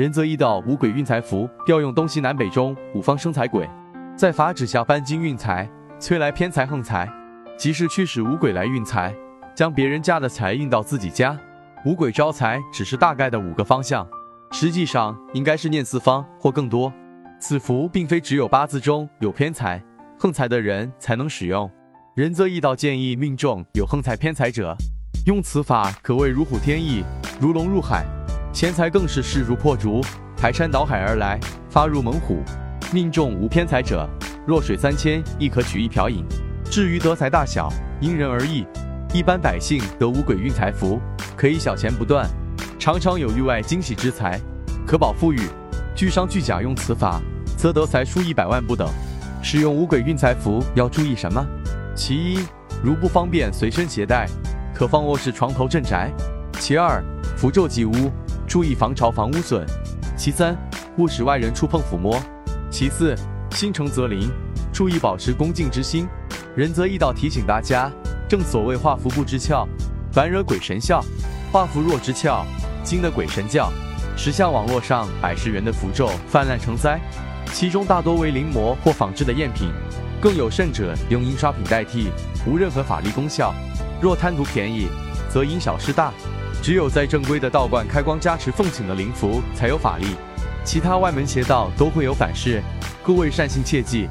仁则易道五鬼运财符，调用东西南北中五方生财鬼，在法旨下搬金运财，催来偏财横财，即是驱使五鬼来运财，将别人家的财运到自己家。五鬼招财只是大概的五个方向，实际上应该是念四方或更多。此符并非只有八字中有偏财、横财的人才能使用。仁则易道建议命中有横财偏财者，用此法可谓如虎添翼，如龙入海。钱财更是势如破竹，排山倒海而来，发入猛虎。命中无偏财者，弱水三千亦可取一瓢饮。至于得财大小，因人而异。一般百姓得五鬼运财符，可以小钱不断，常常有意外惊喜之财，可保富裕。巨商巨贾用此法，则得财数一百万不等。使用五鬼运财符要注意什么？其一，如不方便随身携带，可放卧室床头镇宅。其二，符咒忌屋。注意防潮防污损。其三，勿使外人触碰抚摸。其四，心诚则灵，注意保持恭敬之心。仁则易道提醒大家，正所谓画符不知窍，反惹鬼神笑。画符若知窍，惊得鬼神叫。时下网络上百十元的符咒泛滥成灾，其中大多为临摹或仿制的赝品，更有甚者用印刷品代替，无任何法力功效。若贪图便宜，则因小失大。只有在正规的道观开光加持奉请的灵符才有法力，其他外门邪道都会有反噬，各位善信切记。